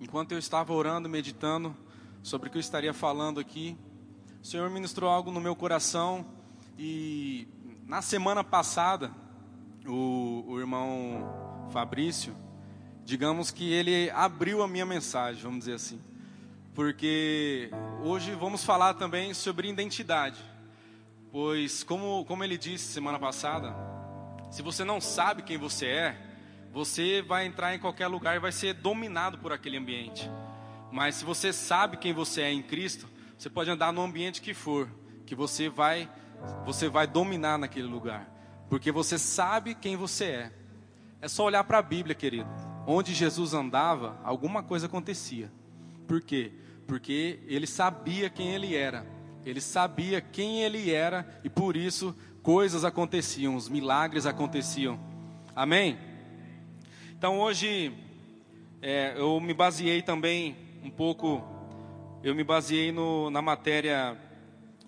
enquanto eu estava orando, meditando sobre o que eu estaria falando aqui, o Senhor ministrou algo no meu coração e na semana passada, o, o irmão Fabrício, digamos que ele abriu a minha mensagem, vamos dizer assim, porque hoje vamos falar também sobre identidade, pois como, como ele disse semana passada, se você não sabe quem você é, você vai entrar em qualquer lugar e vai ser dominado por aquele ambiente. Mas se você sabe quem você é em Cristo, você pode andar no ambiente que for, que você vai você vai dominar naquele lugar, porque você sabe quem você é. É só olhar para a Bíblia, querido. Onde Jesus andava, alguma coisa acontecia. Por quê? Porque ele sabia quem ele era. Ele sabia quem ele era e por isso coisas aconteciam, os milagres aconteciam. Amém? Então hoje é, eu me baseei também um pouco, eu me baseei no, na matéria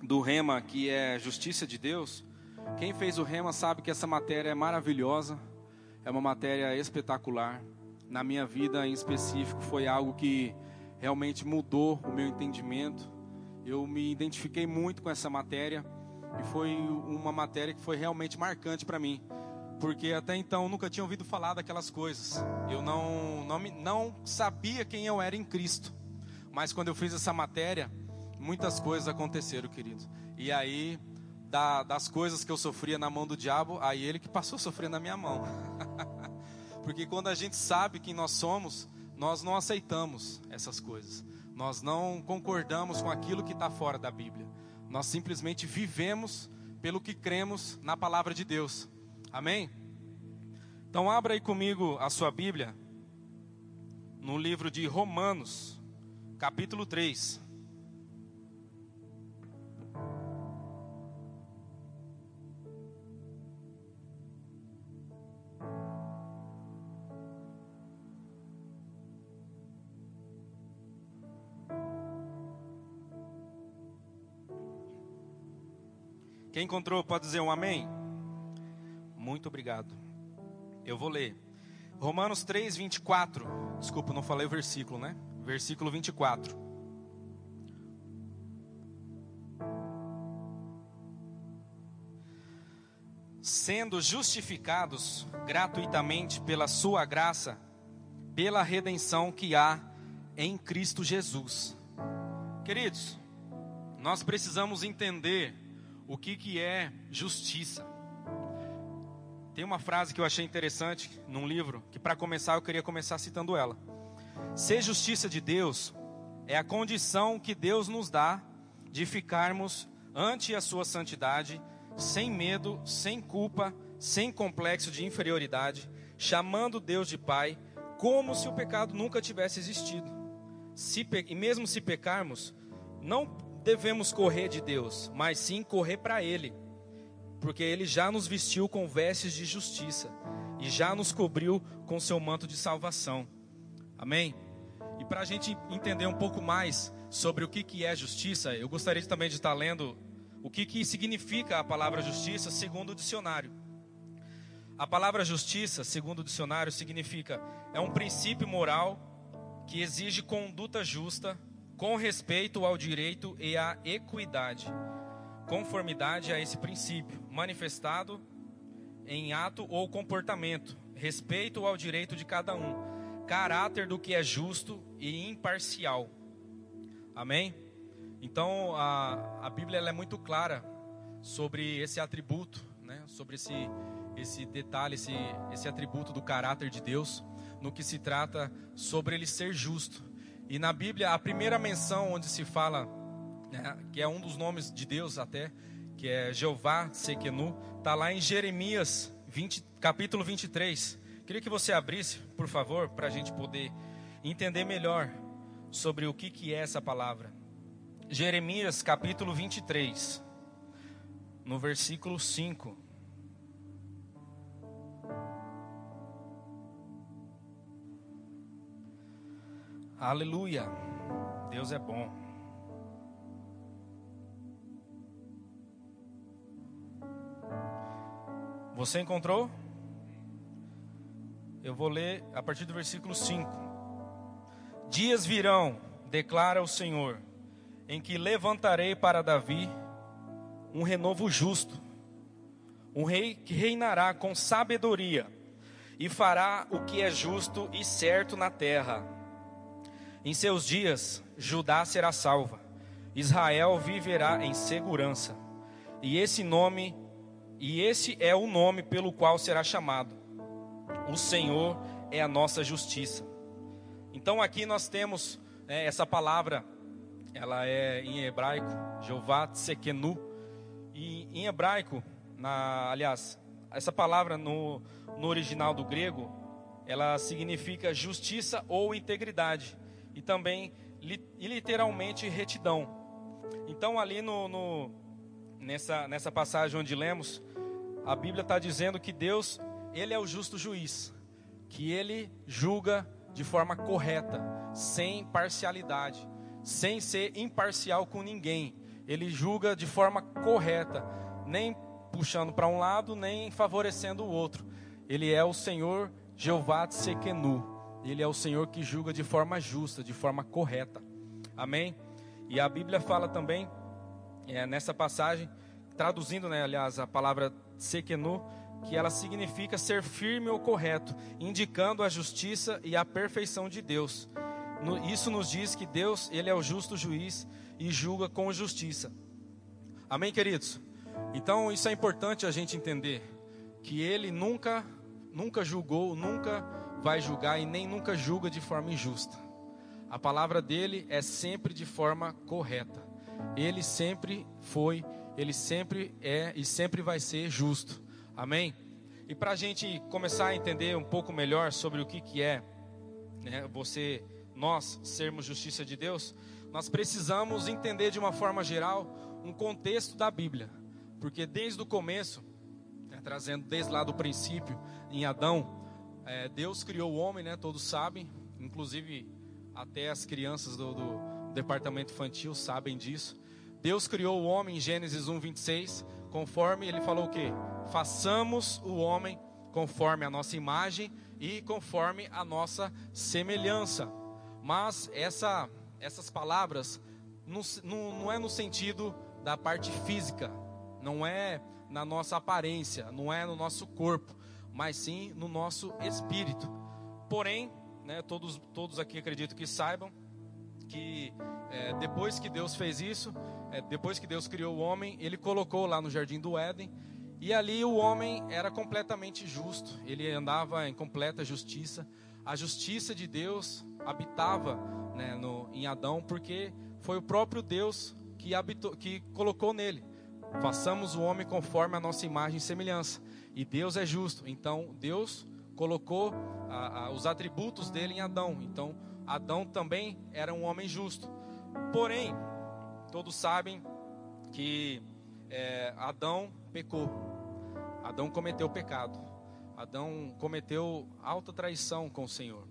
do Rema, que é Justiça de Deus. Quem fez o Rema sabe que essa matéria é maravilhosa, é uma matéria espetacular. Na minha vida em específico foi algo que realmente mudou o meu entendimento. Eu me identifiquei muito com essa matéria e foi uma matéria que foi realmente marcante para mim, porque até então nunca tinha ouvido falar daquelas coisas. Eu não, não, não sabia quem eu era em Cristo, mas quando eu fiz essa matéria, muitas coisas aconteceram, querido. E aí, da, das coisas que eu sofria na mão do diabo, aí ele que passou a sofrer na minha mão. porque quando a gente sabe quem nós somos, nós não aceitamos essas coisas. Nós não concordamos com aquilo que está fora da Bíblia. Nós simplesmente vivemos pelo que cremos na palavra de Deus. Amém? Então abra aí comigo a sua Bíblia no livro de Romanos, capítulo 3. Quem encontrou pode dizer um amém? Muito obrigado. Eu vou ler. Romanos 3, 24. Desculpa, não falei o versículo, né? Versículo 24. Sendo justificados gratuitamente pela Sua graça, pela redenção que há em Cristo Jesus. Queridos, nós precisamos entender o que, que é justiça. Tem uma frase que eu achei interessante num livro, que para começar eu queria começar citando ela. Ser justiça de Deus é a condição que Deus nos dá de ficarmos ante a sua santidade, sem medo, sem culpa, sem complexo de inferioridade, chamando Deus de Pai, como se o pecado nunca tivesse existido. Se, e mesmo se pecarmos, não devemos correr de Deus, mas sim correr para Ele, porque Ele já nos vestiu com vestes de justiça e já nos cobriu com seu manto de salvação. Amém? E para a gente entender um pouco mais sobre o que, que é justiça, eu gostaria também de estar lendo o que, que significa a palavra justiça segundo o dicionário. A palavra justiça, segundo o dicionário, significa é um princípio moral que exige conduta justa com respeito ao direito e à equidade, conformidade a esse princípio, manifestado em ato ou comportamento, respeito ao direito de cada um, caráter do que é justo e imparcial. Amém? Então a, a Bíblia é muito clara sobre esse atributo, né? sobre esse, esse detalhe, esse, esse atributo do caráter de Deus, no que se trata sobre ele ser justo. E na Bíblia, a primeira menção onde se fala, né, que é um dos nomes de Deus até, que é Jeová Sequenu, está lá em Jeremias 20, capítulo 23. Queria que você abrisse, por favor, para a gente poder entender melhor sobre o que, que é essa palavra. Jeremias capítulo 23, no versículo 5. Aleluia. Deus é bom. Você encontrou? Eu vou ler a partir do versículo 5. Dias virão, declara o Senhor, em que levantarei para Davi um renovo justo, um rei que reinará com sabedoria e fará o que é justo e certo na terra. Em seus dias, Judá será salva, Israel viverá em segurança. E esse nome, e esse é o nome pelo qual será chamado. O Senhor é a nossa justiça. Então aqui nós temos é, essa palavra, ela é em hebraico, Jeová Tsekenu, e em hebraico, na, aliás, essa palavra no, no original do grego, ela significa justiça ou integridade, e também e literalmente retidão. Então ali no, no nessa, nessa passagem onde lemos, a Bíblia está dizendo que Deus, Ele é o justo juiz, que Ele julga de forma correta, sem parcialidade, sem ser imparcial com ninguém. Ele julga de forma correta, nem puxando para um lado, nem favorecendo o outro. Ele é o Senhor Jeová Tsekenu. Ele é o Senhor que julga de forma justa, de forma correta. Amém? E a Bíblia fala também, é, nessa passagem, traduzindo, né, aliás, a palavra Tsekenu, que ela significa ser firme ou correto, indicando a justiça e a perfeição de Deus. Isso nos diz que Deus, ele é o justo juiz e julga com justiça. Amém, queridos? Então, isso é importante a gente entender que ele nunca nunca julgou, nunca vai julgar e nem nunca julga de forma injusta. A palavra dele é sempre de forma correta. Ele sempre foi, ele sempre é e sempre vai ser justo. Amém? E para a gente começar a entender um pouco melhor sobre o que, que é né, você, nós sermos justiça de Deus, nós precisamos entender de uma forma geral um contexto da Bíblia, porque desde o começo, né, trazendo desde lá do princípio, em Adão, é, Deus criou o homem, né, todos sabem, inclusive até as crianças do, do departamento infantil sabem disso. Deus criou o homem em Gênesis 1, 26 conforme ele falou o que? Façamos o homem conforme a nossa imagem e conforme a nossa semelhança. Mas essa, essas palavras não, não, não é no sentido da parte física, não é na nossa aparência, não é no nosso corpo, mas sim no nosso espírito. Porém, né, todos, todos aqui acredito que saibam que é, depois que Deus fez isso, é, depois que Deus criou o homem, ele colocou lá no jardim do Éden, e ali o homem era completamente justo, ele andava em completa justiça. A justiça de Deus habitava né, no, em Adão, porque foi o próprio Deus que, habitou, que colocou nele. Façamos o homem conforme a nossa imagem e semelhança. E Deus é justo, então Deus colocou a, a, os atributos dele em Adão. Então Adão também era um homem justo. Porém, todos sabem que é, Adão pecou. Adão cometeu pecado. Adão cometeu alta traição com o Senhor.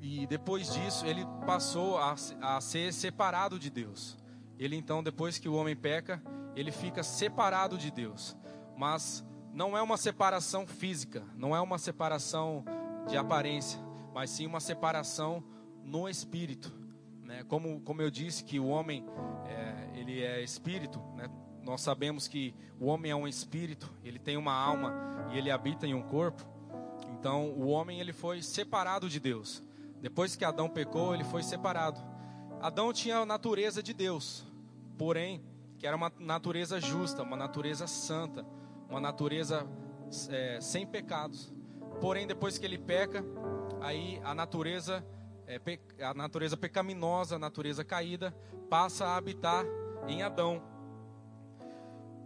E depois disso, ele passou a, a ser separado de Deus. Ele então, depois que o homem peca, ele fica separado de Deus. Mas não é uma separação física, não é uma separação de aparência, mas sim uma separação no espírito. Né? Como, como eu disse que o homem é, ele é espírito, né? nós sabemos que o homem é um espírito, ele tem uma alma e ele habita em um corpo. Então o homem ele foi separado de Deus. Depois que Adão pecou, ele foi separado. Adão tinha a natureza de Deus, porém que era uma natureza justa, uma natureza santa, uma natureza é, sem pecados. Porém, depois que ele peca, aí a natureza é, a natureza pecaminosa, a natureza caída, passa a habitar em Adão.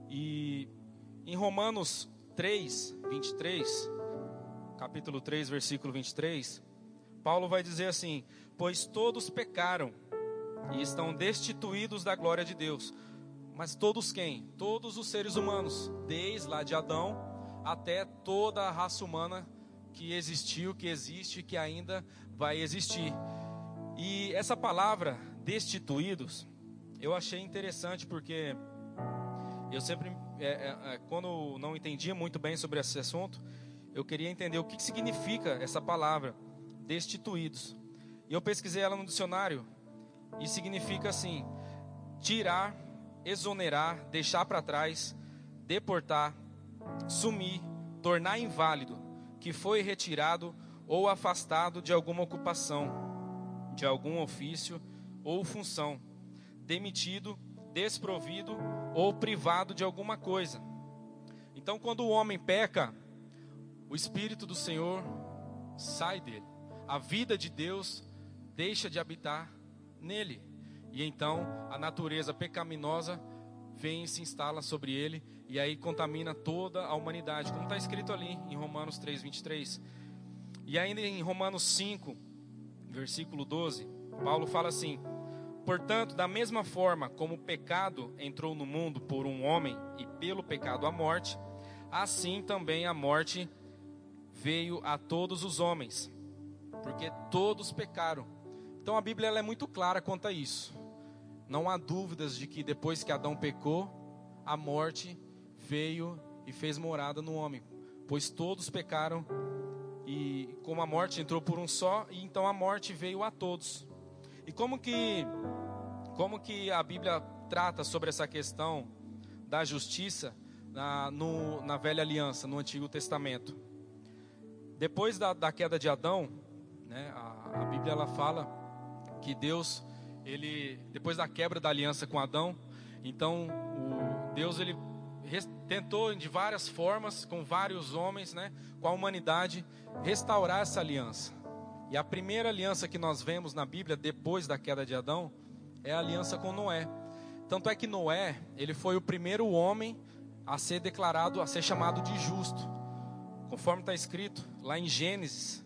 E em Romanos 3, 23, capítulo 3, versículo 23, Paulo vai dizer assim: Pois todos pecaram e estão destituídos da glória de Deus. Mas todos quem? Todos os seres humanos, desde lá de Adão até toda a raça humana que existiu, que existe, que ainda vai existir. E essa palavra destituídos, eu achei interessante porque eu sempre, é, é, é, quando não entendia muito bem sobre esse assunto, eu queria entender o que significa essa palavra destituídos. E eu pesquisei ela no dicionário e significa assim: tirar, exonerar, deixar para trás, deportar, sumir, tornar inválido, que foi retirado ou afastado de alguma ocupação, de algum ofício ou função, demitido, desprovido ou privado de alguma coisa. Então, quando o homem peca, o Espírito do Senhor sai dele, a vida de Deus deixa de habitar nele, e então a natureza pecaminosa vem e se instala sobre ele, e aí contamina toda a humanidade, como está escrito ali em Romanos 3, 23. E ainda em Romanos 5, versículo 12, Paulo fala assim: Portanto, da mesma forma como o pecado entrou no mundo por um homem e pelo pecado a morte, assim também a morte veio a todos os homens, porque todos pecaram. Então a Bíblia é muito clara quanto a isso. Não há dúvidas de que depois que Adão pecou, a morte veio e fez morada no homem, pois todos pecaram e como a morte entrou por um só, e então a morte veio a todos. E como que como que a Bíblia trata sobre essa questão da justiça na, no, na velha aliança, no Antigo Testamento? Depois da, da queda de Adão, né, a, a Bíblia ela fala que Deus ele depois da quebra da aliança com Adão, então o Deus ele tentou de várias formas com vários homens, né, com a humanidade restaurar essa aliança. E a primeira aliança que nós vemos na Bíblia depois da queda de Adão é a aliança com Noé. Tanto é que Noé, ele foi o primeiro homem a ser declarado, a ser chamado de justo. Conforme está escrito lá em Gênesis,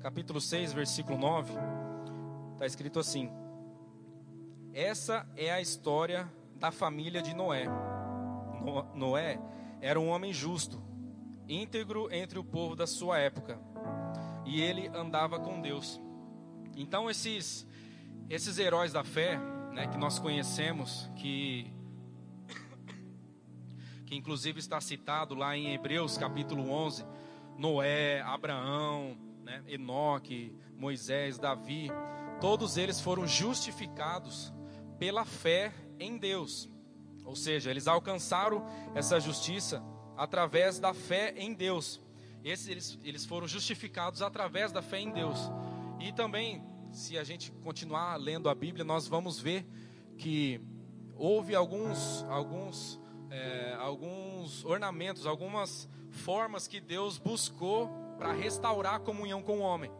capítulo 6, versículo 9, está escrito assim: essa é a história da família de Noé. Noé era um homem justo, íntegro entre o povo da sua época, e ele andava com Deus. Então esses esses heróis da fé, né, que nós conhecemos, que que inclusive está citado lá em Hebreus capítulo 11, Noé, Abraão, né, Enoque, Moisés, Davi, todos eles foram justificados pela fé em Deus. Ou seja, eles alcançaram essa justiça através da fé em Deus. Esses, eles, eles foram justificados através da fé em Deus. E também, se a gente continuar lendo a Bíblia, nós vamos ver que houve alguns, alguns, é, alguns ornamentos, algumas formas que Deus buscou para restaurar a comunhão com o homem.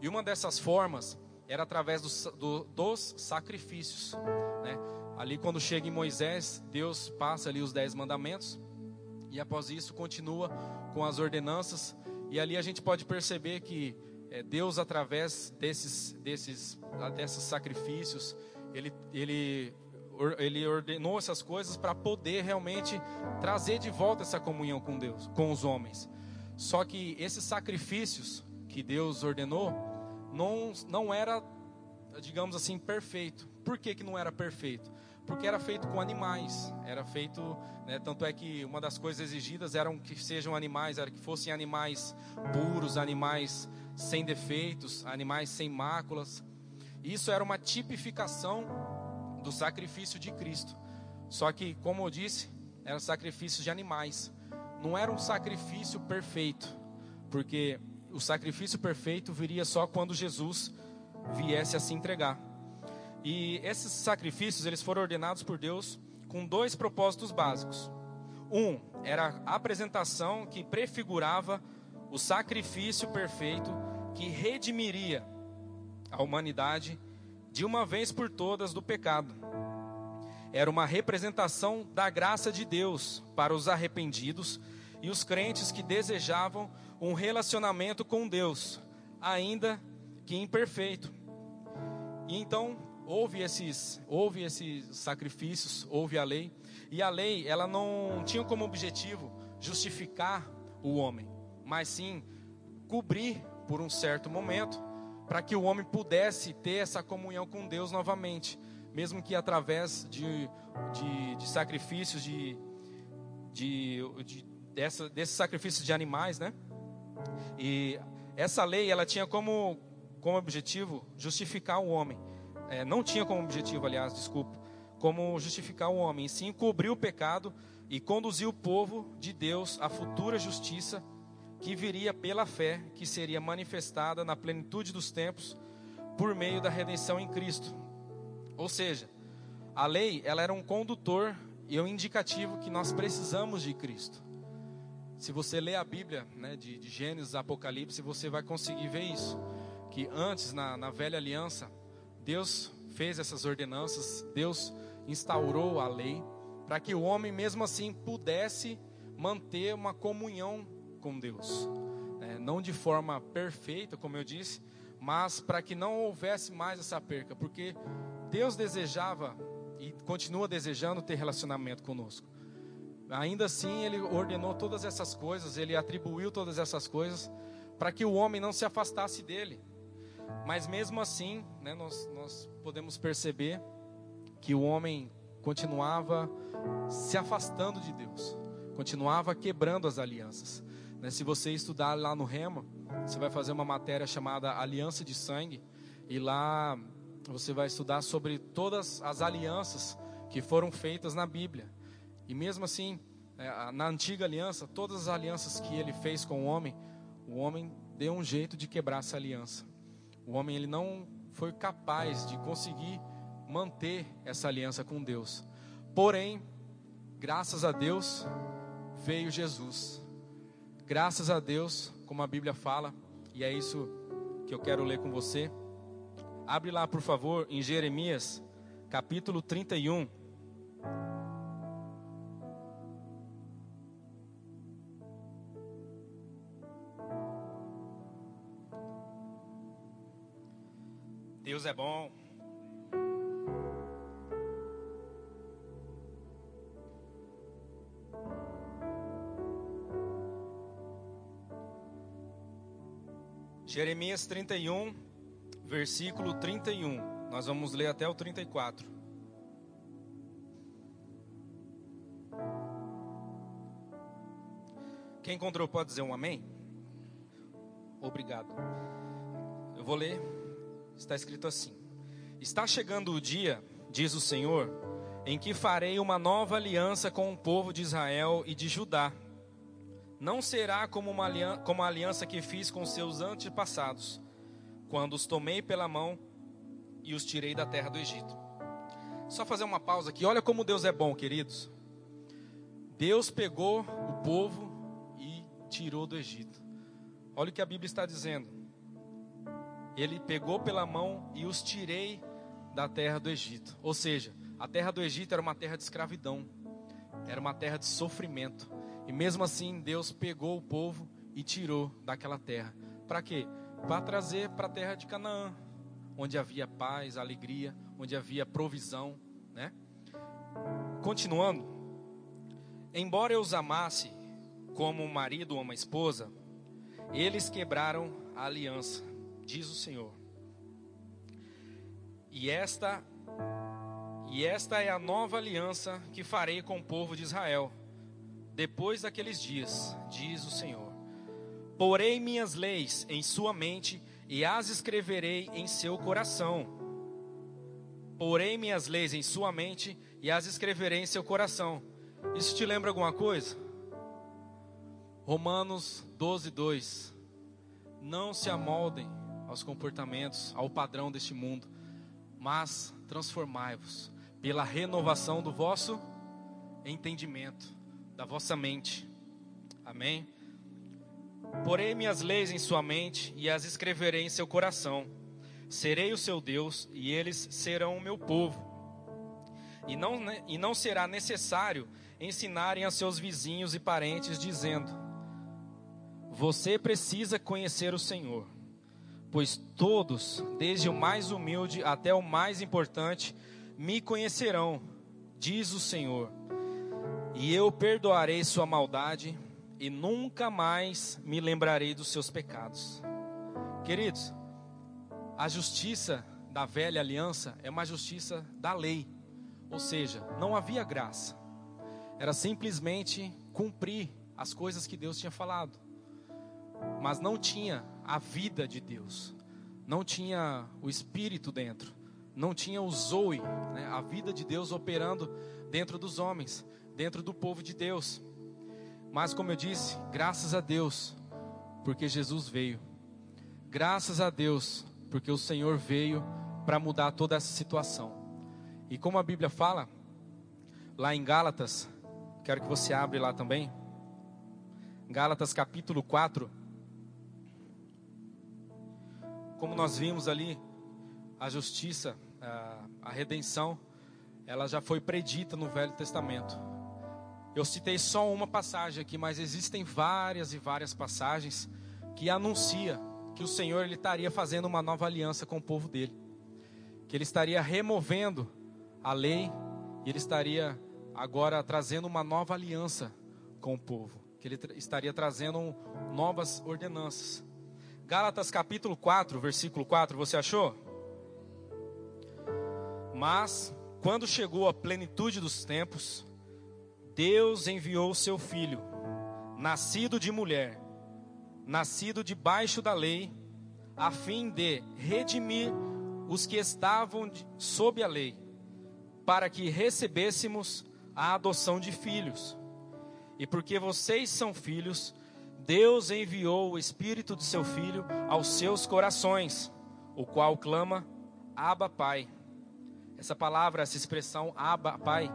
E uma dessas formas era através do, do, dos sacrifícios. Né? Ali, quando chega em Moisés, Deus passa ali os dez mandamentos, e após isso continua com as ordenanças, e ali a gente pode perceber que é, Deus, através desses, desses, desses sacrifícios, ele, ele, ele ordenou essas coisas para poder realmente trazer de volta essa comunhão com Deus, com os homens. Só que esses sacrifícios que Deus ordenou, não, não era, digamos assim, perfeito. Por que, que não era perfeito? Porque era feito com animais, era feito, né, tanto é que uma das coisas exigidas eram que sejam animais, era que fossem animais puros, animais sem defeitos, animais sem máculas. Isso era uma tipificação do sacrifício de Cristo. Só que, como eu disse, eram sacrifícios de animais. Não era um sacrifício perfeito, porque o sacrifício perfeito viria só quando Jesus viesse a se entregar. E esses sacrifícios, eles foram ordenados por Deus com dois propósitos básicos. Um era a apresentação que prefigurava o sacrifício perfeito que redimiria a humanidade de uma vez por todas do pecado. Era uma representação da graça de Deus para os arrependidos e os crentes que desejavam um relacionamento com Deus, ainda que imperfeito. E então houve esses, houve esses sacrifícios, houve a lei, e a lei ela não tinha como objetivo justificar o homem, mas sim cobrir por um certo momento para que o homem pudesse ter essa comunhão com Deus novamente, mesmo que através de, de, de sacrifícios de, de, de dessa, desses sacrifícios de animais, né? E essa lei ela tinha como como objetivo justificar o homem. É, não tinha como objetivo, aliás, desculpa, como justificar o homem, sim cobrir o pecado e conduzir o povo de Deus à futura justiça que viria pela fé, que seria manifestada na plenitude dos tempos por meio da redenção em Cristo. Ou seja, a lei ela era um condutor e um indicativo que nós precisamos de Cristo. Se você ler a Bíblia, né, de, de Gênesis, Apocalipse, você vai conseguir ver isso. Que antes, na, na velha aliança, Deus fez essas ordenanças, Deus instaurou a lei, para que o homem, mesmo assim, pudesse manter uma comunhão com Deus. É, não de forma perfeita, como eu disse, mas para que não houvesse mais essa perca, porque Deus desejava e continua desejando ter relacionamento conosco. Ainda assim, Ele ordenou todas essas coisas, Ele atribuiu todas essas coisas para que o homem não se afastasse dele. Mas mesmo assim, né, nós, nós podemos perceber que o homem continuava se afastando de Deus, continuava quebrando as alianças. Né, se você estudar lá no Rema, você vai fazer uma matéria chamada Aliança de Sangue, e lá você vai estudar sobre todas as alianças que foram feitas na Bíblia. E mesmo assim, é, na antiga aliança, todas as alianças que ele fez com o homem, o homem deu um jeito de quebrar essa aliança. O homem ele não foi capaz de conseguir manter essa aliança com Deus. Porém, graças a Deus, veio Jesus. Graças a Deus, como a Bíblia fala, e é isso que eu quero ler com você. Abre lá, por favor, em Jeremias, capítulo 31. Deus é bom. Jeremias 31, versículo 31. Nós vamos ler até o 34. Quem encontrou pode dizer um amém? Obrigado. Eu vou ler. Está escrito assim: Está chegando o dia, diz o Senhor, em que farei uma nova aliança com o povo de Israel e de Judá. Não será como, uma aliança, como a aliança que fiz com seus antepassados quando os tomei pela mão e os tirei da terra do Egito. Só fazer uma pausa aqui. Olha como Deus é bom, queridos. Deus pegou o povo e tirou do Egito. Olha o que a Bíblia está dizendo. Ele pegou pela mão e os tirei da terra do Egito. Ou seja, a terra do Egito era uma terra de escravidão, era uma terra de sofrimento. E mesmo assim, Deus pegou o povo e tirou daquela terra. Para quê? para trazer para a terra de Canaã, onde havia paz, alegria, onde havia provisão, né? Continuando, embora eu os amasse como um marido ou uma esposa, eles quebraram a aliança, diz o Senhor. E esta e esta é a nova aliança que farei com o povo de Israel depois daqueles dias, diz o Senhor. Porei minhas leis em sua mente e as escreverei em seu coração. Porei minhas leis em sua mente e as escreverei em seu coração. Isso te lembra alguma coisa? Romanos 12, 2. Não se amoldem aos comportamentos, ao padrão deste mundo, mas transformai-vos pela renovação do vosso entendimento, da vossa mente. Amém? Porei minhas leis em sua mente e as escreverei em seu coração. Serei o seu Deus e eles serão o meu povo. E não, e não será necessário ensinarem a seus vizinhos e parentes, dizendo: Você precisa conhecer o Senhor, pois todos, desde o mais humilde até o mais importante, me conhecerão, diz o Senhor. E eu perdoarei sua maldade e nunca mais me lembrarei dos seus pecados. Queridos, a justiça da velha aliança é uma justiça da lei, ou seja, não havia graça, era simplesmente cumprir as coisas que Deus tinha falado, mas não tinha a vida de Deus, não tinha o Espírito dentro, não tinha o Zoe, né, a vida de Deus operando dentro dos homens, dentro do povo de Deus. Mas, como eu disse, graças a Deus, porque Jesus veio. Graças a Deus, porque o Senhor veio para mudar toda essa situação. E como a Bíblia fala, lá em Gálatas, quero que você abra lá também. Gálatas capítulo 4. Como nós vimos ali, a justiça, a, redenção, ela já foi predita no Velho Testamento. Eu citei só uma passagem aqui, mas existem várias e várias passagens que anuncia que o Senhor ele estaria fazendo uma nova aliança com o povo dele. Que ele estaria removendo a lei e ele estaria agora trazendo uma nova aliança com o povo. Que ele estaria trazendo novas ordenanças. Gálatas capítulo 4, versículo 4, você achou? Mas, quando chegou a plenitude dos tempos, Deus enviou o seu filho, nascido de mulher, nascido debaixo da lei, a fim de redimir os que estavam sob a lei, para que recebêssemos a adoção de filhos. E porque vocês são filhos, Deus enviou o Espírito do seu Filho aos seus corações, o qual clama: Abba, Pai. Essa palavra, essa expressão Abba, Pai,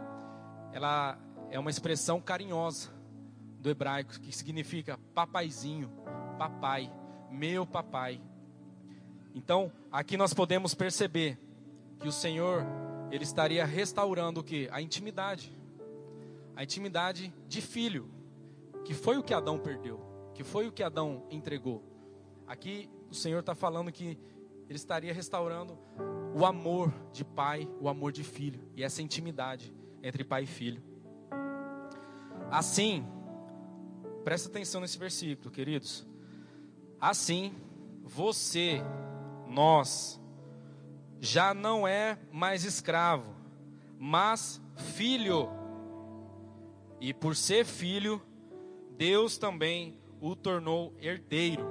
ela é uma expressão carinhosa do hebraico que significa papaizinho, papai, meu papai. Então, aqui nós podemos perceber que o Senhor, ele estaria restaurando o que? A intimidade. A intimidade de filho, que foi o que Adão perdeu, que foi o que Adão entregou. Aqui o Senhor está falando que ele estaria restaurando o amor de pai, o amor de filho, e essa intimidade entre pai e filho. Assim, presta atenção nesse versículo, queridos. Assim, você, nós, já não é mais escravo, mas filho. E por ser filho, Deus também o tornou herdeiro.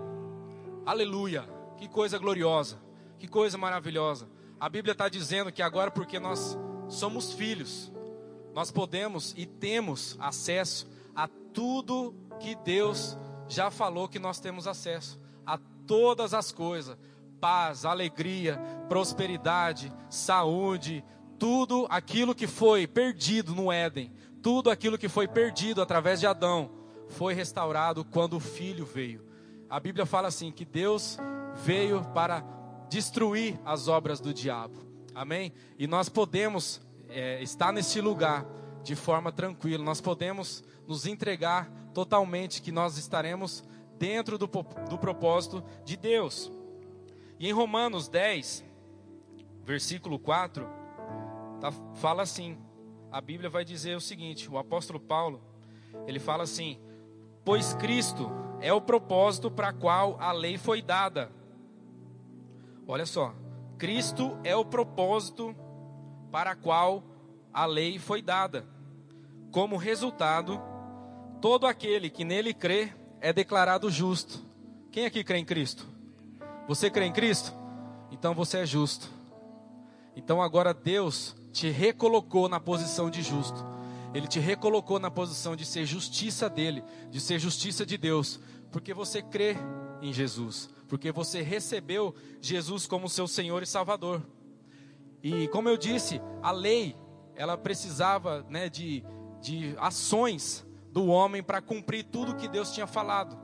Aleluia! Que coisa gloriosa, que coisa maravilhosa. A Bíblia está dizendo que agora, porque nós somos filhos, nós podemos e temos acesso a tudo que Deus já falou que nós temos acesso a todas as coisas: paz, alegria, prosperidade, saúde, tudo aquilo que foi perdido no Éden, tudo aquilo que foi perdido através de Adão, foi restaurado quando o filho veio. A Bíblia fala assim: que Deus veio para destruir as obras do diabo. Amém? E nós podemos é, estar nesse lugar de forma tranquila, nós podemos nos entregar totalmente, que nós estaremos dentro do, do propósito de Deus. E em Romanos 10, versículo 4, tá, fala assim: a Bíblia vai dizer o seguinte: o apóstolo Paulo, ele fala assim: Pois Cristo é o propósito para qual a lei foi dada. Olha só, Cristo é o propósito para qual a lei foi dada. Como resultado, todo aquele que nele crê é declarado justo. Quem aqui crê em Cristo? Você crê em Cristo? Então você é justo. Então agora Deus te recolocou na posição de justo. Ele te recolocou na posição de ser justiça dele, de ser justiça de Deus, porque você crê em Jesus, porque você recebeu Jesus como seu Senhor e Salvador. E como eu disse, a lei, ela precisava né, de, de ações do homem para cumprir tudo que Deus tinha falado.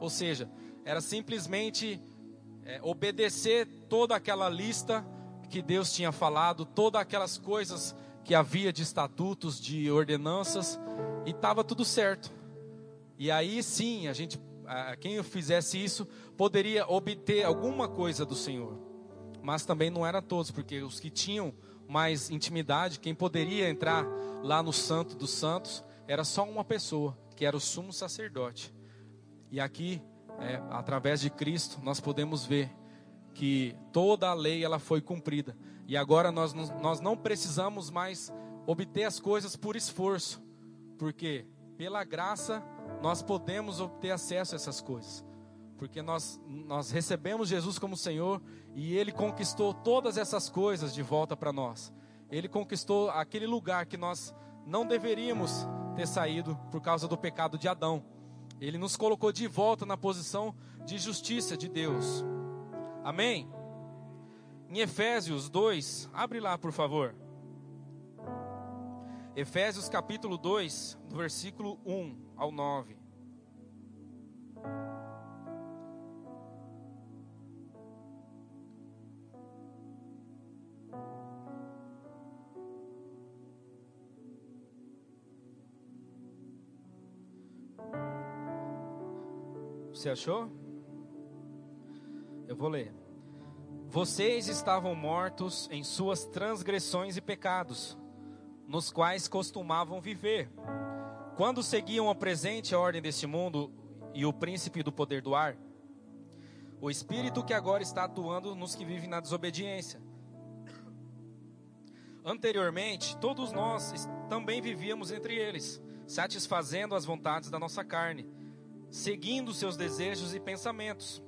Ou seja, era simplesmente é, obedecer toda aquela lista que Deus tinha falado, todas aquelas coisas que havia de estatutos, de ordenanças, e estava tudo certo. E aí sim, a gente, quem fizesse isso, poderia obter alguma coisa do Senhor. Mas também não era todos, porque os que tinham mais intimidade, quem poderia entrar lá no Santo dos Santos, era só uma pessoa, que era o sumo sacerdote. E aqui, é, através de Cristo, nós podemos ver que toda a lei ela foi cumprida. E agora nós, nós não precisamos mais obter as coisas por esforço, porque pela graça nós podemos obter acesso a essas coisas. porque nós, nós recebemos Jesus como Senhor e Ele conquistou todas essas coisas de volta para nós. Ele conquistou aquele lugar que nós não deveríamos ter saído por causa do pecado de Adão. Ele nos colocou de volta na posição de justiça de Deus. Amém? Em Efésios 2, abre lá por favor. Efésios capítulo 2, do versículo 1 ao 9. Você achou? Eu vou ler. Vocês estavam mortos em suas transgressões e pecados, nos quais costumavam viver, quando seguiam a presente ordem deste mundo e o príncipe do poder do ar, o espírito que agora está atuando nos que vivem na desobediência. Anteriormente, todos nós também vivíamos entre eles, satisfazendo as vontades da nossa carne seguindo seus desejos e pensamentos.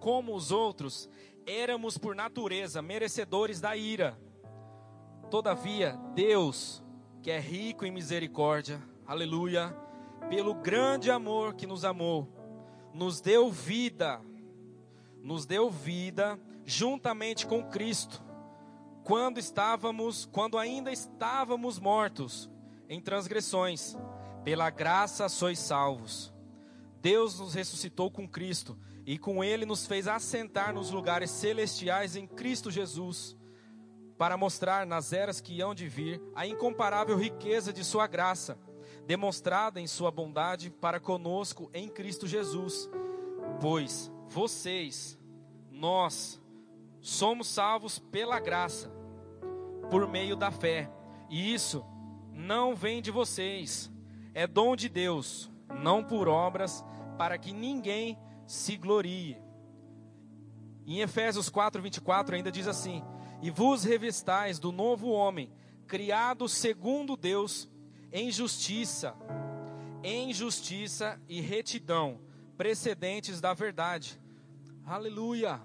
Como os outros, éramos por natureza merecedores da ira. Todavia, Deus, que é rico em misericórdia, aleluia, pelo grande amor que nos amou, nos deu vida, nos deu vida juntamente com Cristo, quando estávamos, quando ainda estávamos mortos em transgressões, pela graça sois salvos. Deus nos ressuscitou com Cristo e com Ele nos fez assentar nos lugares celestiais em Cristo Jesus, para mostrar nas eras que hão de vir a incomparável riqueza de Sua graça, demonstrada em Sua bondade para conosco em Cristo Jesus. Pois vocês, nós, somos salvos pela graça, por meio da fé, e isso não vem de vocês, é dom de Deus, não por obras, para que ninguém se glorie. Em Efésios 4, 24 ainda diz assim: E vos revistais do novo homem, criado segundo Deus, em justiça, em justiça e retidão, precedentes da verdade. Aleluia!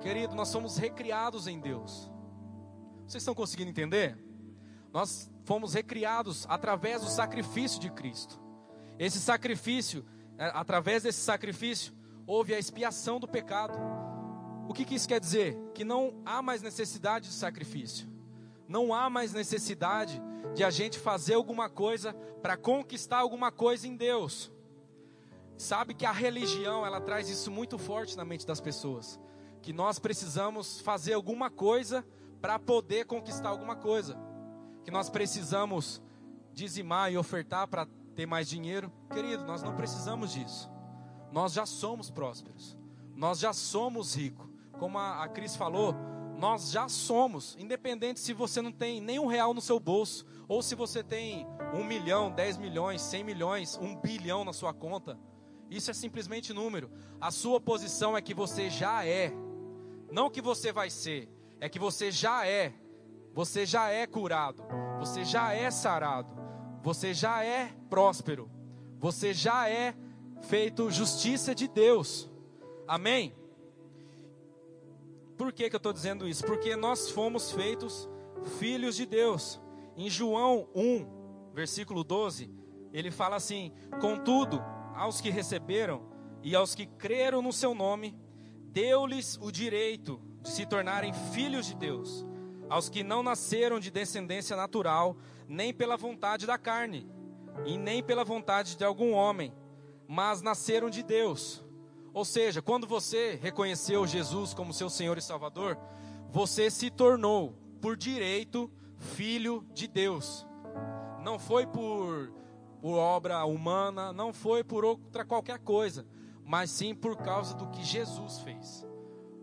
Querido, nós somos recriados em Deus. Vocês estão conseguindo entender? Nós fomos recriados através do sacrifício de Cristo. Esse sacrifício é, através desse sacrifício, houve a expiação do pecado. O que, que isso quer dizer? Que não há mais necessidade de sacrifício. Não há mais necessidade de a gente fazer alguma coisa para conquistar alguma coisa em Deus. Sabe que a religião, ela traz isso muito forte na mente das pessoas. Que nós precisamos fazer alguma coisa para poder conquistar alguma coisa. Que nós precisamos dizimar e ofertar para ter mais dinheiro. Querido, nós não precisamos disso. Nós já somos prósperos. Nós já somos ricos. Como a, a Cris falou, nós já somos. Independente se você não tem nenhum real no seu bolso, ou se você tem um milhão, dez milhões, cem milhões, um bilhão na sua conta. Isso é simplesmente número. A sua posição é que você já é. Não que você vai ser, é que você já é. Você já é curado. Você já é sarado. Você já é próspero. Você já é feito justiça de Deus. Amém? Por que, que eu estou dizendo isso? Porque nós fomos feitos filhos de Deus. Em João 1, versículo 12, ele fala assim: Contudo, aos que receberam e aos que creram no seu nome, deu-lhes o direito de se tornarem filhos de Deus, aos que não nasceram de descendência natural, nem pela vontade da carne, e nem pela vontade de algum homem, mas nasceram de Deus. Ou seja, quando você reconheceu Jesus como seu Senhor e Salvador, você se tornou, por direito, filho de Deus. Não foi por, por obra humana, não foi por outra qualquer coisa, mas sim por causa do que Jesus fez.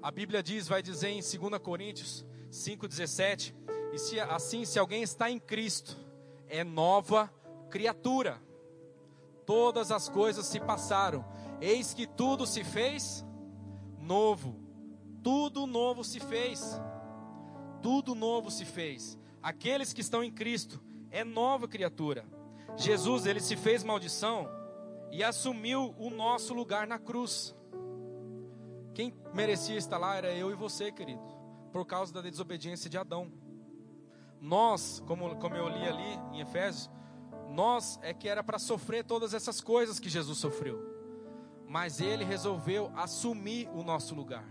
A Bíblia diz, vai dizer em 2 Coríntios 5,17: E se, assim, se alguém está em Cristo, é nova criatura. Todas as coisas se passaram, eis que tudo se fez novo. Tudo novo se fez. Tudo novo se fez. Aqueles que estão em Cristo é nova criatura. Jesus, ele se fez maldição e assumiu o nosso lugar na cruz. Quem merecia estar lá era eu e você, querido, por causa da desobediência de Adão. Nós, como, como eu li ali em Efésios, nós é que era para sofrer todas essas coisas que Jesus sofreu. Mas ele resolveu assumir o nosso lugar.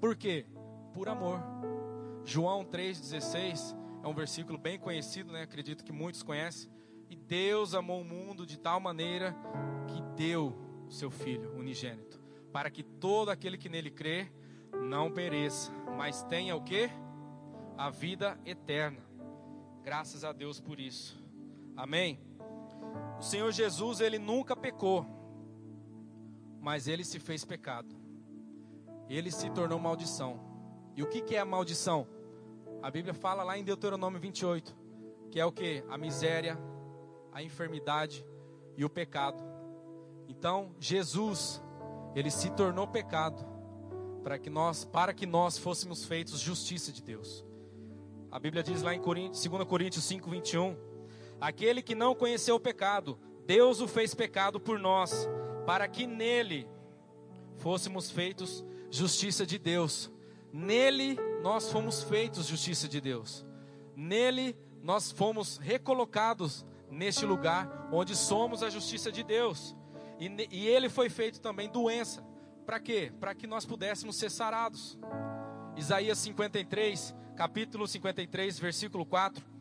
Por quê? Por amor. João 3,16 é um versículo bem conhecido, né? Acredito que muitos conhecem. E Deus amou o mundo de tal maneira que deu o seu Filho unigênito, para que todo aquele que nele crê não pereça, mas tenha o que? A vida eterna. Graças a Deus por isso. Amém? O Senhor Jesus, ele nunca pecou, mas ele se fez pecado. Ele se tornou maldição. E o que, que é a maldição? A Bíblia fala lá em Deuteronômio 28, que é o que? A miséria, a enfermidade e o pecado. Então, Jesus, ele se tornou pecado para que nós, para que nós fôssemos feitos justiça de Deus. A Bíblia diz lá em Coríntios, 2 Coríntios 5, 21, aquele que não conheceu o pecado, Deus o fez pecado por nós, para que nele fôssemos feitos justiça de Deus. Nele nós fomos feitos justiça de Deus. Nele nós fomos recolocados neste lugar onde somos a justiça de Deus. E, e ele foi feito também doença. Para quê? Para que nós pudéssemos ser sarados. Isaías 53, capítulo 53, versículo 4.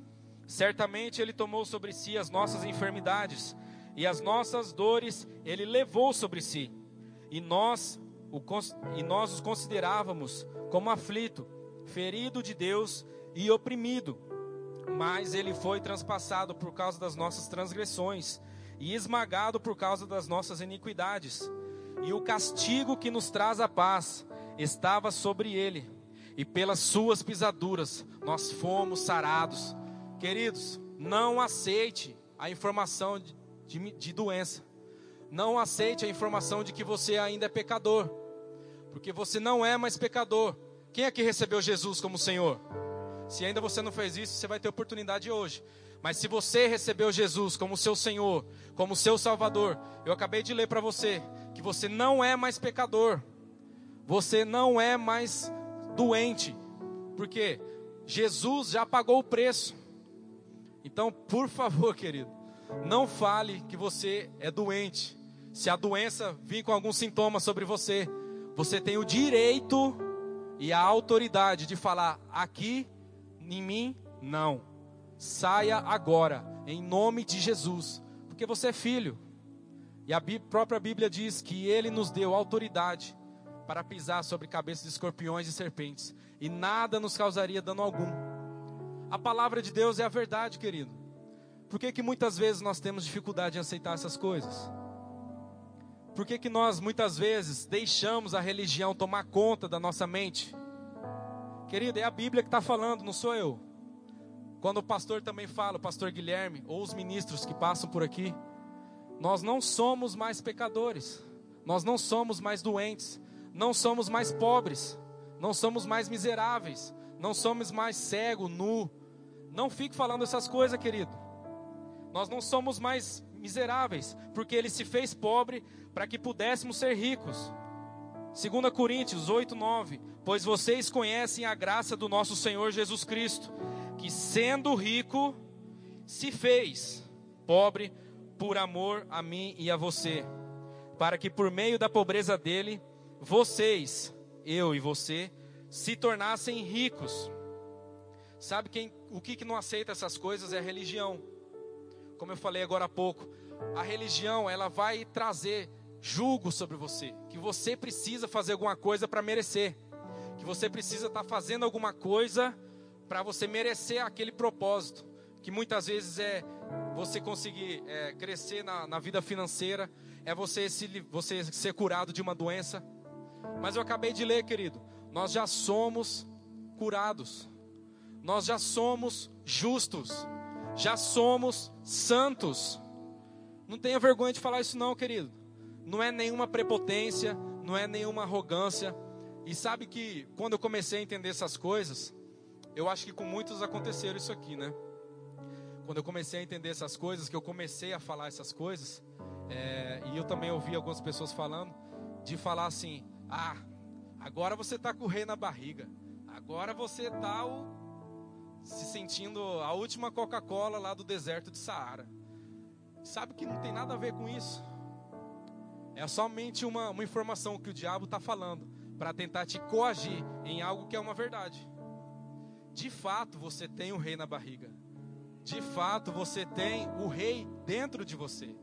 Certamente ele tomou sobre si as nossas enfermidades e as nossas dores ele levou sobre si. E nós o, e nós os considerávamos como aflito, ferido de Deus e oprimido. Mas ele foi transpassado por causa das nossas transgressões e esmagado por causa das nossas iniquidades. E o castigo que nos traz a paz estava sobre ele, e pelas suas pisaduras nós fomos sarados. Queridos, não aceite a informação de, de, de doença. Não aceite a informação de que você ainda é pecador. Porque você não é mais pecador. Quem aqui recebeu Jesus como Senhor? Se ainda você não fez isso, você vai ter oportunidade hoje. Mas se você recebeu Jesus como seu Senhor, como seu Salvador, eu acabei de ler para você que você não é mais pecador. Você não é mais doente. Porque Jesus já pagou o preço. Então, por favor, querido, não fale que você é doente. Se a doença vir com algum sintoma sobre você, você tem o direito e a autoridade de falar: aqui em mim, não. Saia agora, em nome de Jesus, porque você é filho. E a própria Bíblia diz que Ele nos deu autoridade para pisar sobre cabeças de escorpiões e serpentes, e nada nos causaria dano algum. A palavra de Deus é a verdade, querido. Por que, que muitas vezes nós temos dificuldade em aceitar essas coisas? Por que, que nós muitas vezes deixamos a religião tomar conta da nossa mente? Querido, é a Bíblia que está falando, não sou eu. Quando o pastor também fala, o pastor Guilherme, ou os ministros que passam por aqui, nós não somos mais pecadores, nós não somos mais doentes, não somos mais pobres, não somos mais miseráveis, não somos mais cego, nu. Não fique falando essas coisas, querido. Nós não somos mais miseráveis, porque ele se fez pobre para que pudéssemos ser ricos. 2 Coríntios 8, 9. Pois vocês conhecem a graça do nosso Senhor Jesus Cristo, que sendo rico, se fez pobre por amor a mim e a você, para que por meio da pobreza dele, vocês, eu e você, se tornassem ricos. Sabe quem, o que, que não aceita essas coisas é a religião. Como eu falei agora há pouco, a religião ela vai trazer julgo sobre você, que você precisa fazer alguma coisa para merecer, que você precisa estar tá fazendo alguma coisa para você merecer aquele propósito, que muitas vezes é você conseguir é, crescer na, na, vida financeira, é você, se, você ser curado de uma doença. Mas eu acabei de ler, querido, nós já somos curados, nós já somos justos já somos santos. Não tenha vergonha de falar isso, não, querido. Não é nenhuma prepotência, não é nenhuma arrogância. E sabe que quando eu comecei a entender essas coisas, eu acho que com muitos aconteceram isso aqui, né? Quando eu comecei a entender essas coisas, que eu comecei a falar essas coisas, é, e eu também ouvi algumas pessoas falando, de falar assim: ah, Agora você está com o rei na barriga. Agora você está se sentindo a última Coca-Cola lá do deserto de Saara. Sabe que não tem nada a ver com isso. É somente uma, uma informação que o diabo está falando para tentar te coagir em algo que é uma verdade. De fato, você tem o rei na barriga. De fato, você tem o rei dentro de você.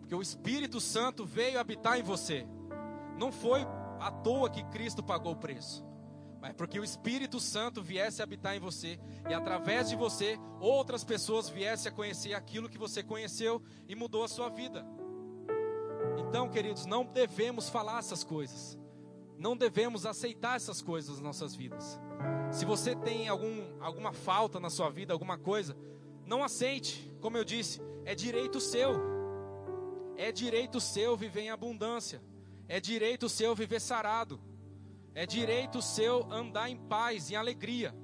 Porque o Espírito Santo veio habitar em você. Não foi à toa que Cristo pagou o preço. Mas porque o Espírito Santo viesse habitar em você e através de você outras pessoas viessem a conhecer aquilo que você conheceu e mudou a sua vida. Então, queridos, não devemos falar essas coisas. Não devemos aceitar essas coisas nas nossas vidas. Se você tem algum, alguma falta na sua vida, alguma coisa, não aceite. Como eu disse, é direito seu. É direito seu viver em abundância. É direito seu viver sarado. É direito seu andar em paz, em alegria.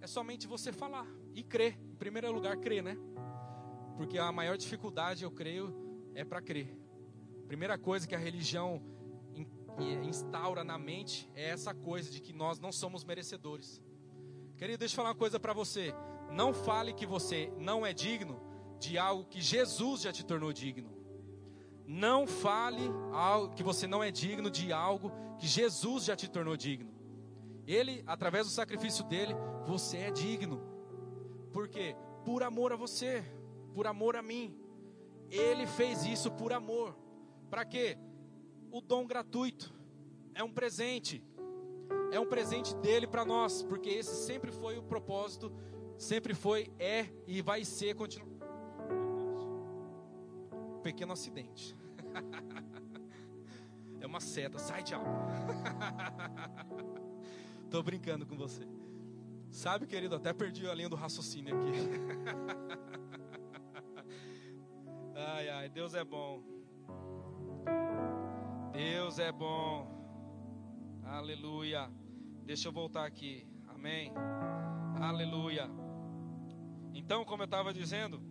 É somente você falar e crer. Em primeiro lugar, crer, né? Porque a maior dificuldade, eu creio, é para crer. Primeira coisa que a religião instaura na mente é essa coisa de que nós não somos merecedores. Querido, deixa eu falar uma coisa para você. Não fale que você não é digno de algo que Jesus já te tornou digno. Não fale que você não é digno de algo que Jesus já te tornou digno. Ele, através do sacrifício dele, você é digno. Por quê? Por amor a você, por amor a mim. Ele fez isso por amor. Para quê? O dom gratuito. É um presente. É um presente dele para nós, porque esse sempre foi o propósito, sempre foi, é e vai ser continua. Pequeno acidente. É uma seta, sai tchau. Tô brincando com você. Sabe, querido, até perdi a linha do raciocínio aqui. ai, ai, Deus é bom. Deus é bom. Aleluia. Deixa eu voltar aqui. Amém. Aleluia. Então, como eu estava dizendo,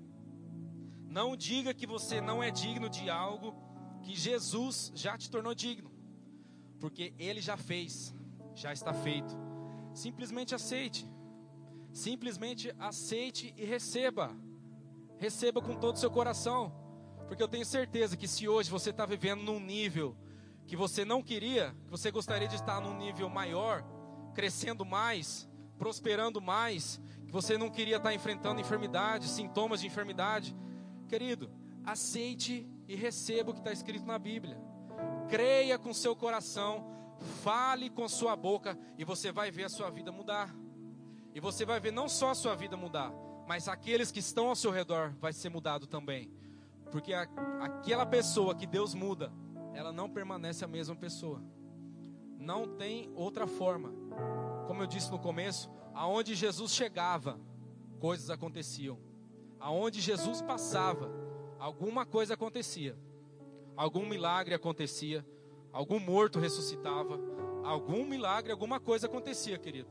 não diga que você não é digno de algo que Jesus já te tornou digno, porque Ele já fez, já está feito. Simplesmente aceite, simplesmente aceite e receba, receba com todo o seu coração, porque eu tenho certeza que se hoje você está vivendo num nível que você não queria, que você gostaria de estar num nível maior, crescendo mais, prosperando mais, que você não queria estar enfrentando enfermidade, sintomas de enfermidade, querido, aceite e receba o que está escrito na Bíblia. Creia com seu coração, fale com sua boca e você vai ver a sua vida mudar. E você vai ver não só a sua vida mudar, mas aqueles que estão ao seu redor vai ser mudado também. Porque a, aquela pessoa que Deus muda, ela não permanece a mesma pessoa. Não tem outra forma. Como eu disse no começo, aonde Jesus chegava, coisas aconteciam. Aonde Jesus passava, alguma coisa acontecia. Algum milagre acontecia, algum morto ressuscitava, algum milagre, alguma coisa acontecia, querido.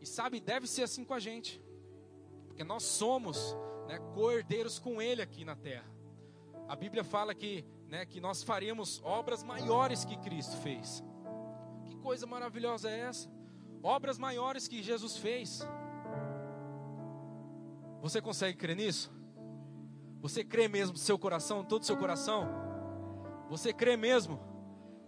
E sabe, deve ser assim com a gente. Porque nós somos né, co-herdeiros com Ele aqui na terra. A Bíblia fala que né, que nós faremos obras maiores que Cristo fez. Que coisa maravilhosa é essa? Obras maiores que Jesus fez. Você consegue crer nisso? Você crê mesmo seu coração, todo o seu coração? Você crê mesmo?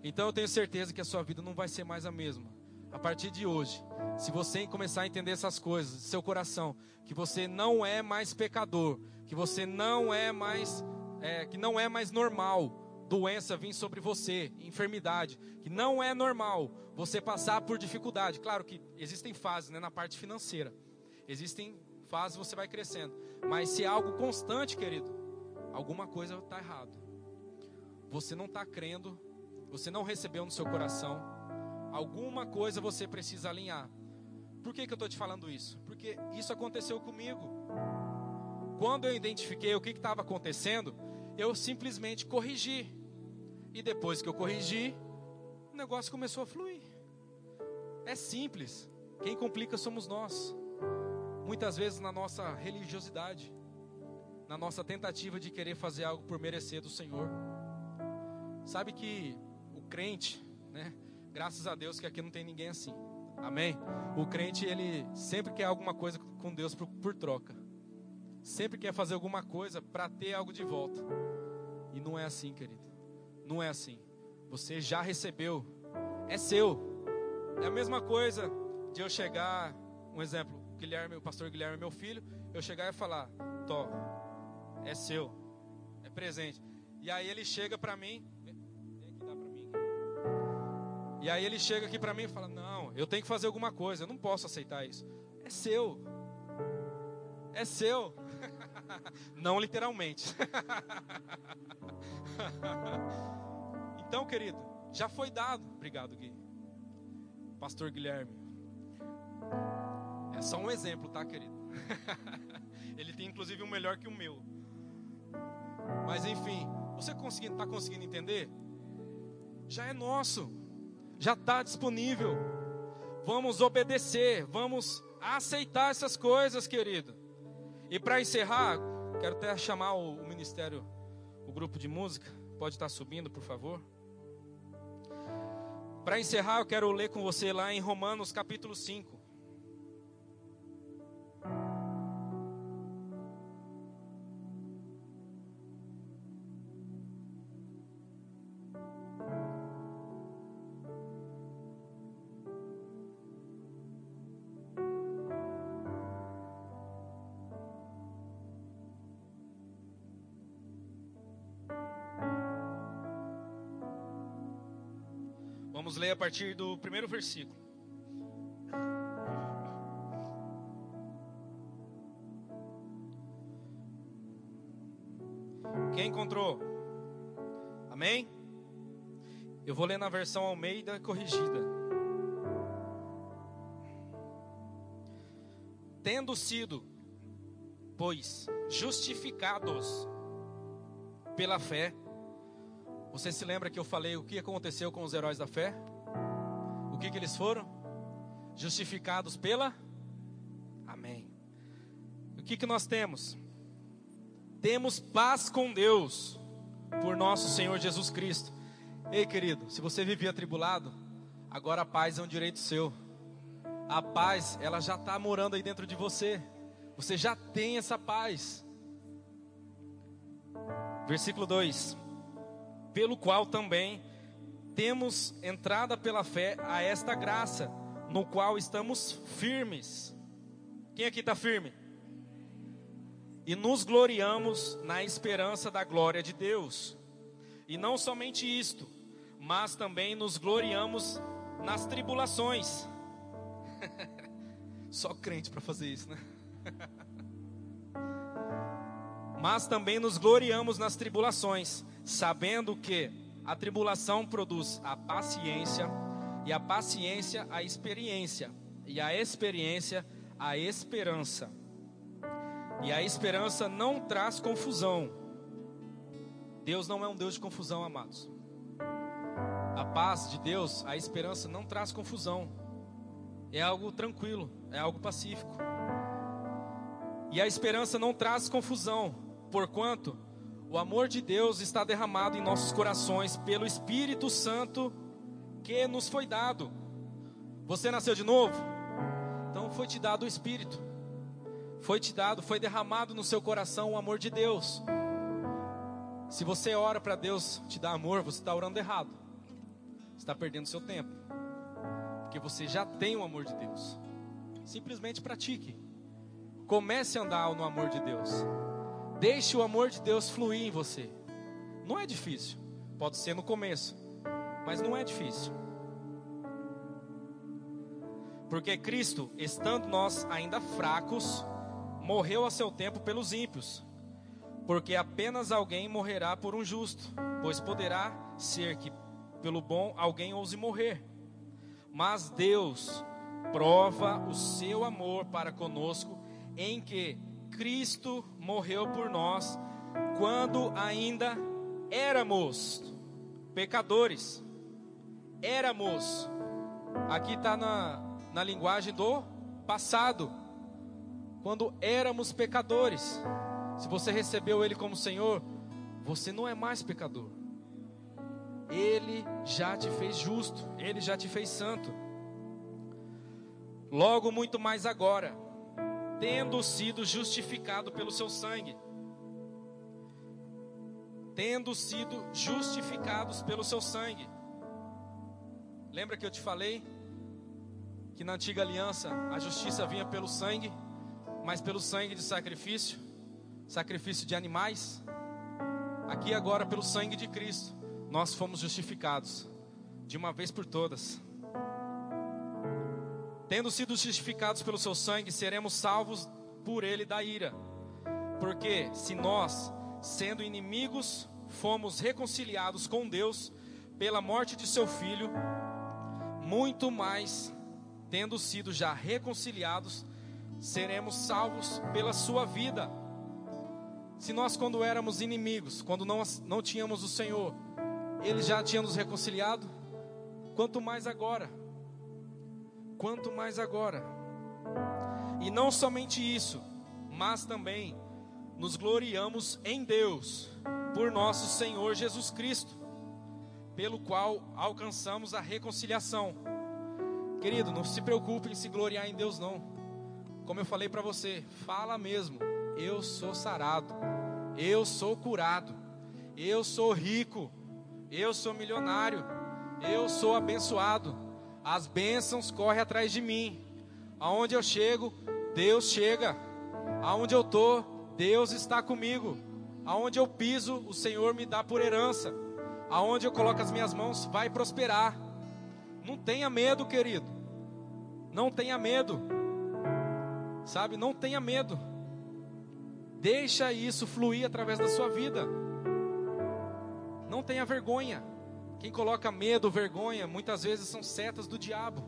Então eu tenho certeza que a sua vida não vai ser mais a mesma. A partir de hoje, se você começar a entender essas coisas, seu coração, que você não é mais pecador, que você não é mais é, que não é mais normal doença vir sobre você, enfermidade, que não é normal você passar por dificuldade. Claro que existem fases né, na parte financeira, existem fases você vai crescendo, mas se é algo constante, querido, alguma coisa está errado. Você não está crendo, você não recebeu no seu coração, alguma coisa você precisa alinhar. Por que, que eu estou te falando isso? Porque isso aconteceu comigo. Quando eu identifiquei o que estava acontecendo, eu simplesmente corrigi. E depois que eu corrigi, o negócio começou a fluir. É simples. Quem complica somos nós. Muitas vezes na nossa religiosidade, na nossa tentativa de querer fazer algo por merecer do Senhor. Sabe que o crente, né? Graças a Deus que aqui não tem ninguém assim. Amém? O crente, ele sempre quer alguma coisa com Deus por, por troca. Sempre quer fazer alguma coisa para ter algo de volta. E não é assim, querido. Não é assim. Você já recebeu. É seu. É a mesma coisa de eu chegar, um exemplo, Guilherme, o pastor Guilherme meu filho, eu chegar e falar: "Tó, é seu. É presente". E aí ele chega para mim. E aí ele chega aqui para mim e fala: "Não, eu tenho que fazer alguma coisa, eu não posso aceitar isso. É seu. É seu. não literalmente. então, querido, já foi dado. Obrigado, Gui. Pastor Guilherme. Só um exemplo, tá, querido? Ele tem inclusive um melhor que o meu. Mas enfim, você está conseguindo entender? Já é nosso, já está disponível. Vamos obedecer, vamos aceitar essas coisas, querido. E para encerrar, quero até chamar o, o ministério, o grupo de música. Pode estar tá subindo, por favor. Para encerrar, eu quero ler com você lá em Romanos capítulo 5. Vamos ler a partir do primeiro versículo. Quem encontrou? Amém? Eu vou ler na versão Almeida corrigida. Tendo sido, pois, justificados pela fé, você se lembra que eu falei o que aconteceu com os heróis da fé? O que, que eles foram? Justificados pela? Amém. O que, que nós temos? Temos paz com Deus por nosso Senhor Jesus Cristo. Ei, querido, se você vivia atribulado, agora a paz é um direito seu. A paz, ela já está morando aí dentro de você. Você já tem essa paz. Versículo 2: pelo qual também temos entrada pela fé a esta graça, no qual estamos firmes. Quem aqui está firme? E nos gloriamos na esperança da glória de Deus. E não somente isto, mas também nos gloriamos nas tribulações. Só crente para fazer isso, né? mas também nos gloriamos nas tribulações sabendo que a tribulação produz a paciência, e a paciência a experiência, e a experiência a esperança. E a esperança não traz confusão. Deus não é um Deus de confusão, amados. A paz de Deus, a esperança não traz confusão. É algo tranquilo, é algo pacífico. E a esperança não traz confusão, porquanto o amor de Deus está derramado em nossos corações pelo Espírito Santo que nos foi dado. Você nasceu de novo? Então foi te dado o Espírito. Foi te dado, foi derramado no seu coração o amor de Deus. Se você ora para Deus te dar amor, você está orando errado. Está perdendo seu tempo. Porque você já tem o amor de Deus. Simplesmente pratique. Comece a andar no amor de Deus. Deixe o amor de Deus fluir em você. Não é difícil. Pode ser no começo, mas não é difícil. Porque Cristo, estando nós ainda fracos, morreu a seu tempo pelos ímpios. Porque apenas alguém morrerá por um justo, pois poderá ser que pelo bom alguém ouse morrer. Mas Deus prova o seu amor para conosco em que Cristo morreu por nós quando ainda éramos pecadores. Éramos. Aqui está na, na linguagem do passado. Quando éramos pecadores. Se você recebeu Ele como Senhor, você não é mais pecador. Ele já te fez justo, ele já te fez santo. Logo, muito mais agora, tendo sido justificado pelo seu sangue, tendo sido justificados pelo seu sangue. Lembra que eu te falei que na antiga aliança a justiça vinha pelo sangue, mas pelo sangue de sacrifício, sacrifício de animais? Aqui agora pelo sangue de Cristo, nós fomos justificados de uma vez por todas. Tendo sido justificados pelo seu sangue, seremos salvos por ele da ira. Porque se nós, sendo inimigos, fomos reconciliados com Deus pela morte de seu filho, muito mais, tendo sido já reconciliados, seremos salvos pela sua vida. Se nós, quando éramos inimigos, quando não, não tínhamos o Senhor, Ele já tinha nos reconciliado, quanto mais agora. Quanto mais agora. E não somente isso, mas também nos gloriamos em Deus, por nosso Senhor Jesus Cristo, pelo qual alcançamos a reconciliação. Querido, não se preocupe em se gloriar em Deus, não. Como eu falei para você, fala mesmo eu sou sarado, eu sou curado, eu sou rico, eu sou milionário, eu sou abençoado. As bênçãos correm atrás de mim. Aonde eu chego, Deus chega. Aonde eu estou, Deus está comigo. Aonde eu piso, o Senhor me dá por herança. Aonde eu coloco as minhas mãos, vai prosperar. Não tenha medo, querido. Não tenha medo. Sabe, não tenha medo. Deixa isso fluir através da sua vida. Não tenha vergonha. Quem coloca medo, vergonha, muitas vezes são setas do diabo.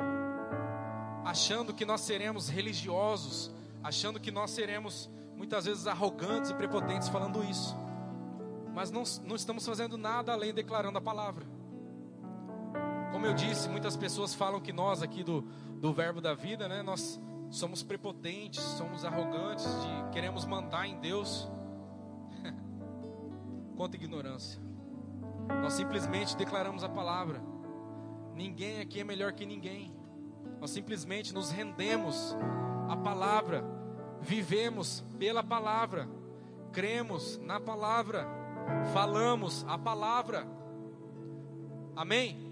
Achando que nós seremos religiosos, achando que nós seremos muitas vezes arrogantes e prepotentes falando isso. Mas não, não estamos fazendo nada além declarando a palavra. Como eu disse, muitas pessoas falam que nós aqui do, do Verbo da Vida, né, nós somos prepotentes, somos arrogantes, de queremos mandar em Deus. Quanta ignorância. Nós simplesmente declaramos a palavra. Ninguém aqui é melhor que ninguém. Nós simplesmente nos rendemos à palavra, vivemos pela palavra, cremos na palavra, falamos a palavra. Amém?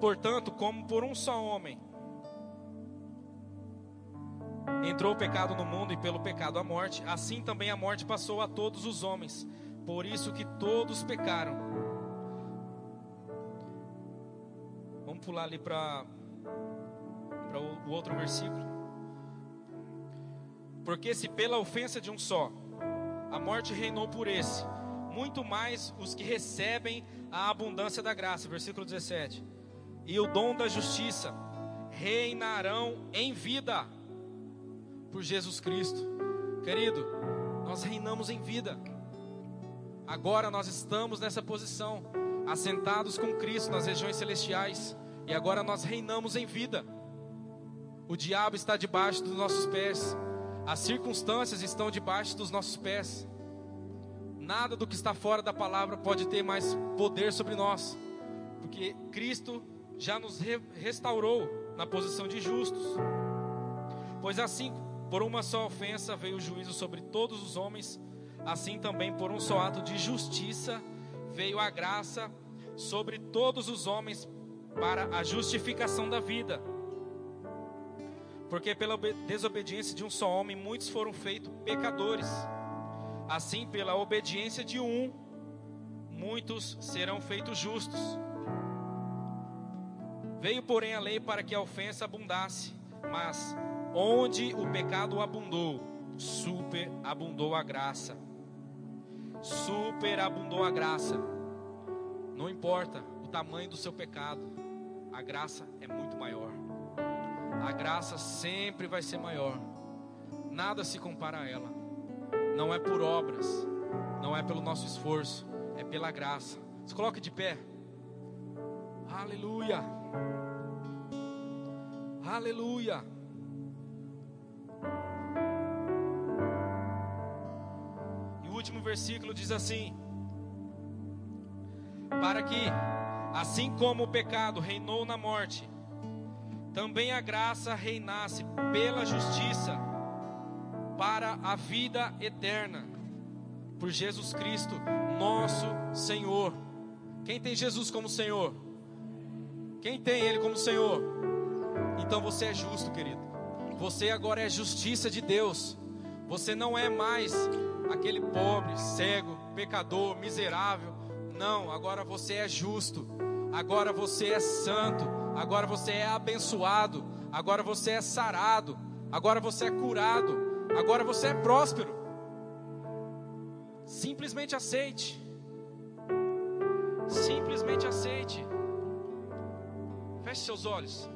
Portanto, como por um só homem entrou o pecado no mundo e pelo pecado a morte, assim também a morte passou a todos os homens. Por isso que todos pecaram. Vamos pular ali para o outro versículo. Porque se pela ofensa de um só a morte reinou por esse, muito mais os que recebem a abundância da graça. Versículo 17 e o dom da justiça reinarão em vida por Jesus Cristo. Querido, nós reinamos em vida. Agora nós estamos nessa posição, assentados com Cristo nas regiões celestiais, e agora nós reinamos em vida. O diabo está debaixo dos nossos pés, as circunstâncias estão debaixo dos nossos pés. Nada do que está fora da palavra pode ter mais poder sobre nós, porque Cristo já nos re restaurou na posição de justos. Pois assim, por uma só ofensa veio o juízo sobre todos os homens, assim também por um só ato de justiça veio a graça sobre todos os homens para a justificação da vida. Porque pela desobediência de um só homem muitos foram feitos pecadores. Assim, pela obediência de um, muitos serão feitos justos. Veio, porém, a lei para que a ofensa abundasse, mas onde o pecado abundou, superabundou a graça. Superabundou a graça. Não importa o tamanho do seu pecado, a graça é muito maior. A graça sempre vai ser maior. Nada se compara a ela. Não é por obras, não é pelo nosso esforço, é pela graça. Se coloque de pé. Aleluia. Aleluia. O último versículo diz assim: para que, assim como o pecado reinou na morte, também a graça reinasse pela justiça para a vida eterna, por Jesus Cristo, nosso Senhor. Quem tem Jesus como Senhor? Quem tem Ele como Senhor? Então você é justo, querido. Você agora é justiça de Deus. Você não é mais aquele pobre, cego, pecador, miserável. Não, agora você é justo. Agora você é santo. Agora você é abençoado. Agora você é sarado. Agora você é curado agora você é próspero. Simplesmente aceite. Simplesmente aceite. Feche seus olhos.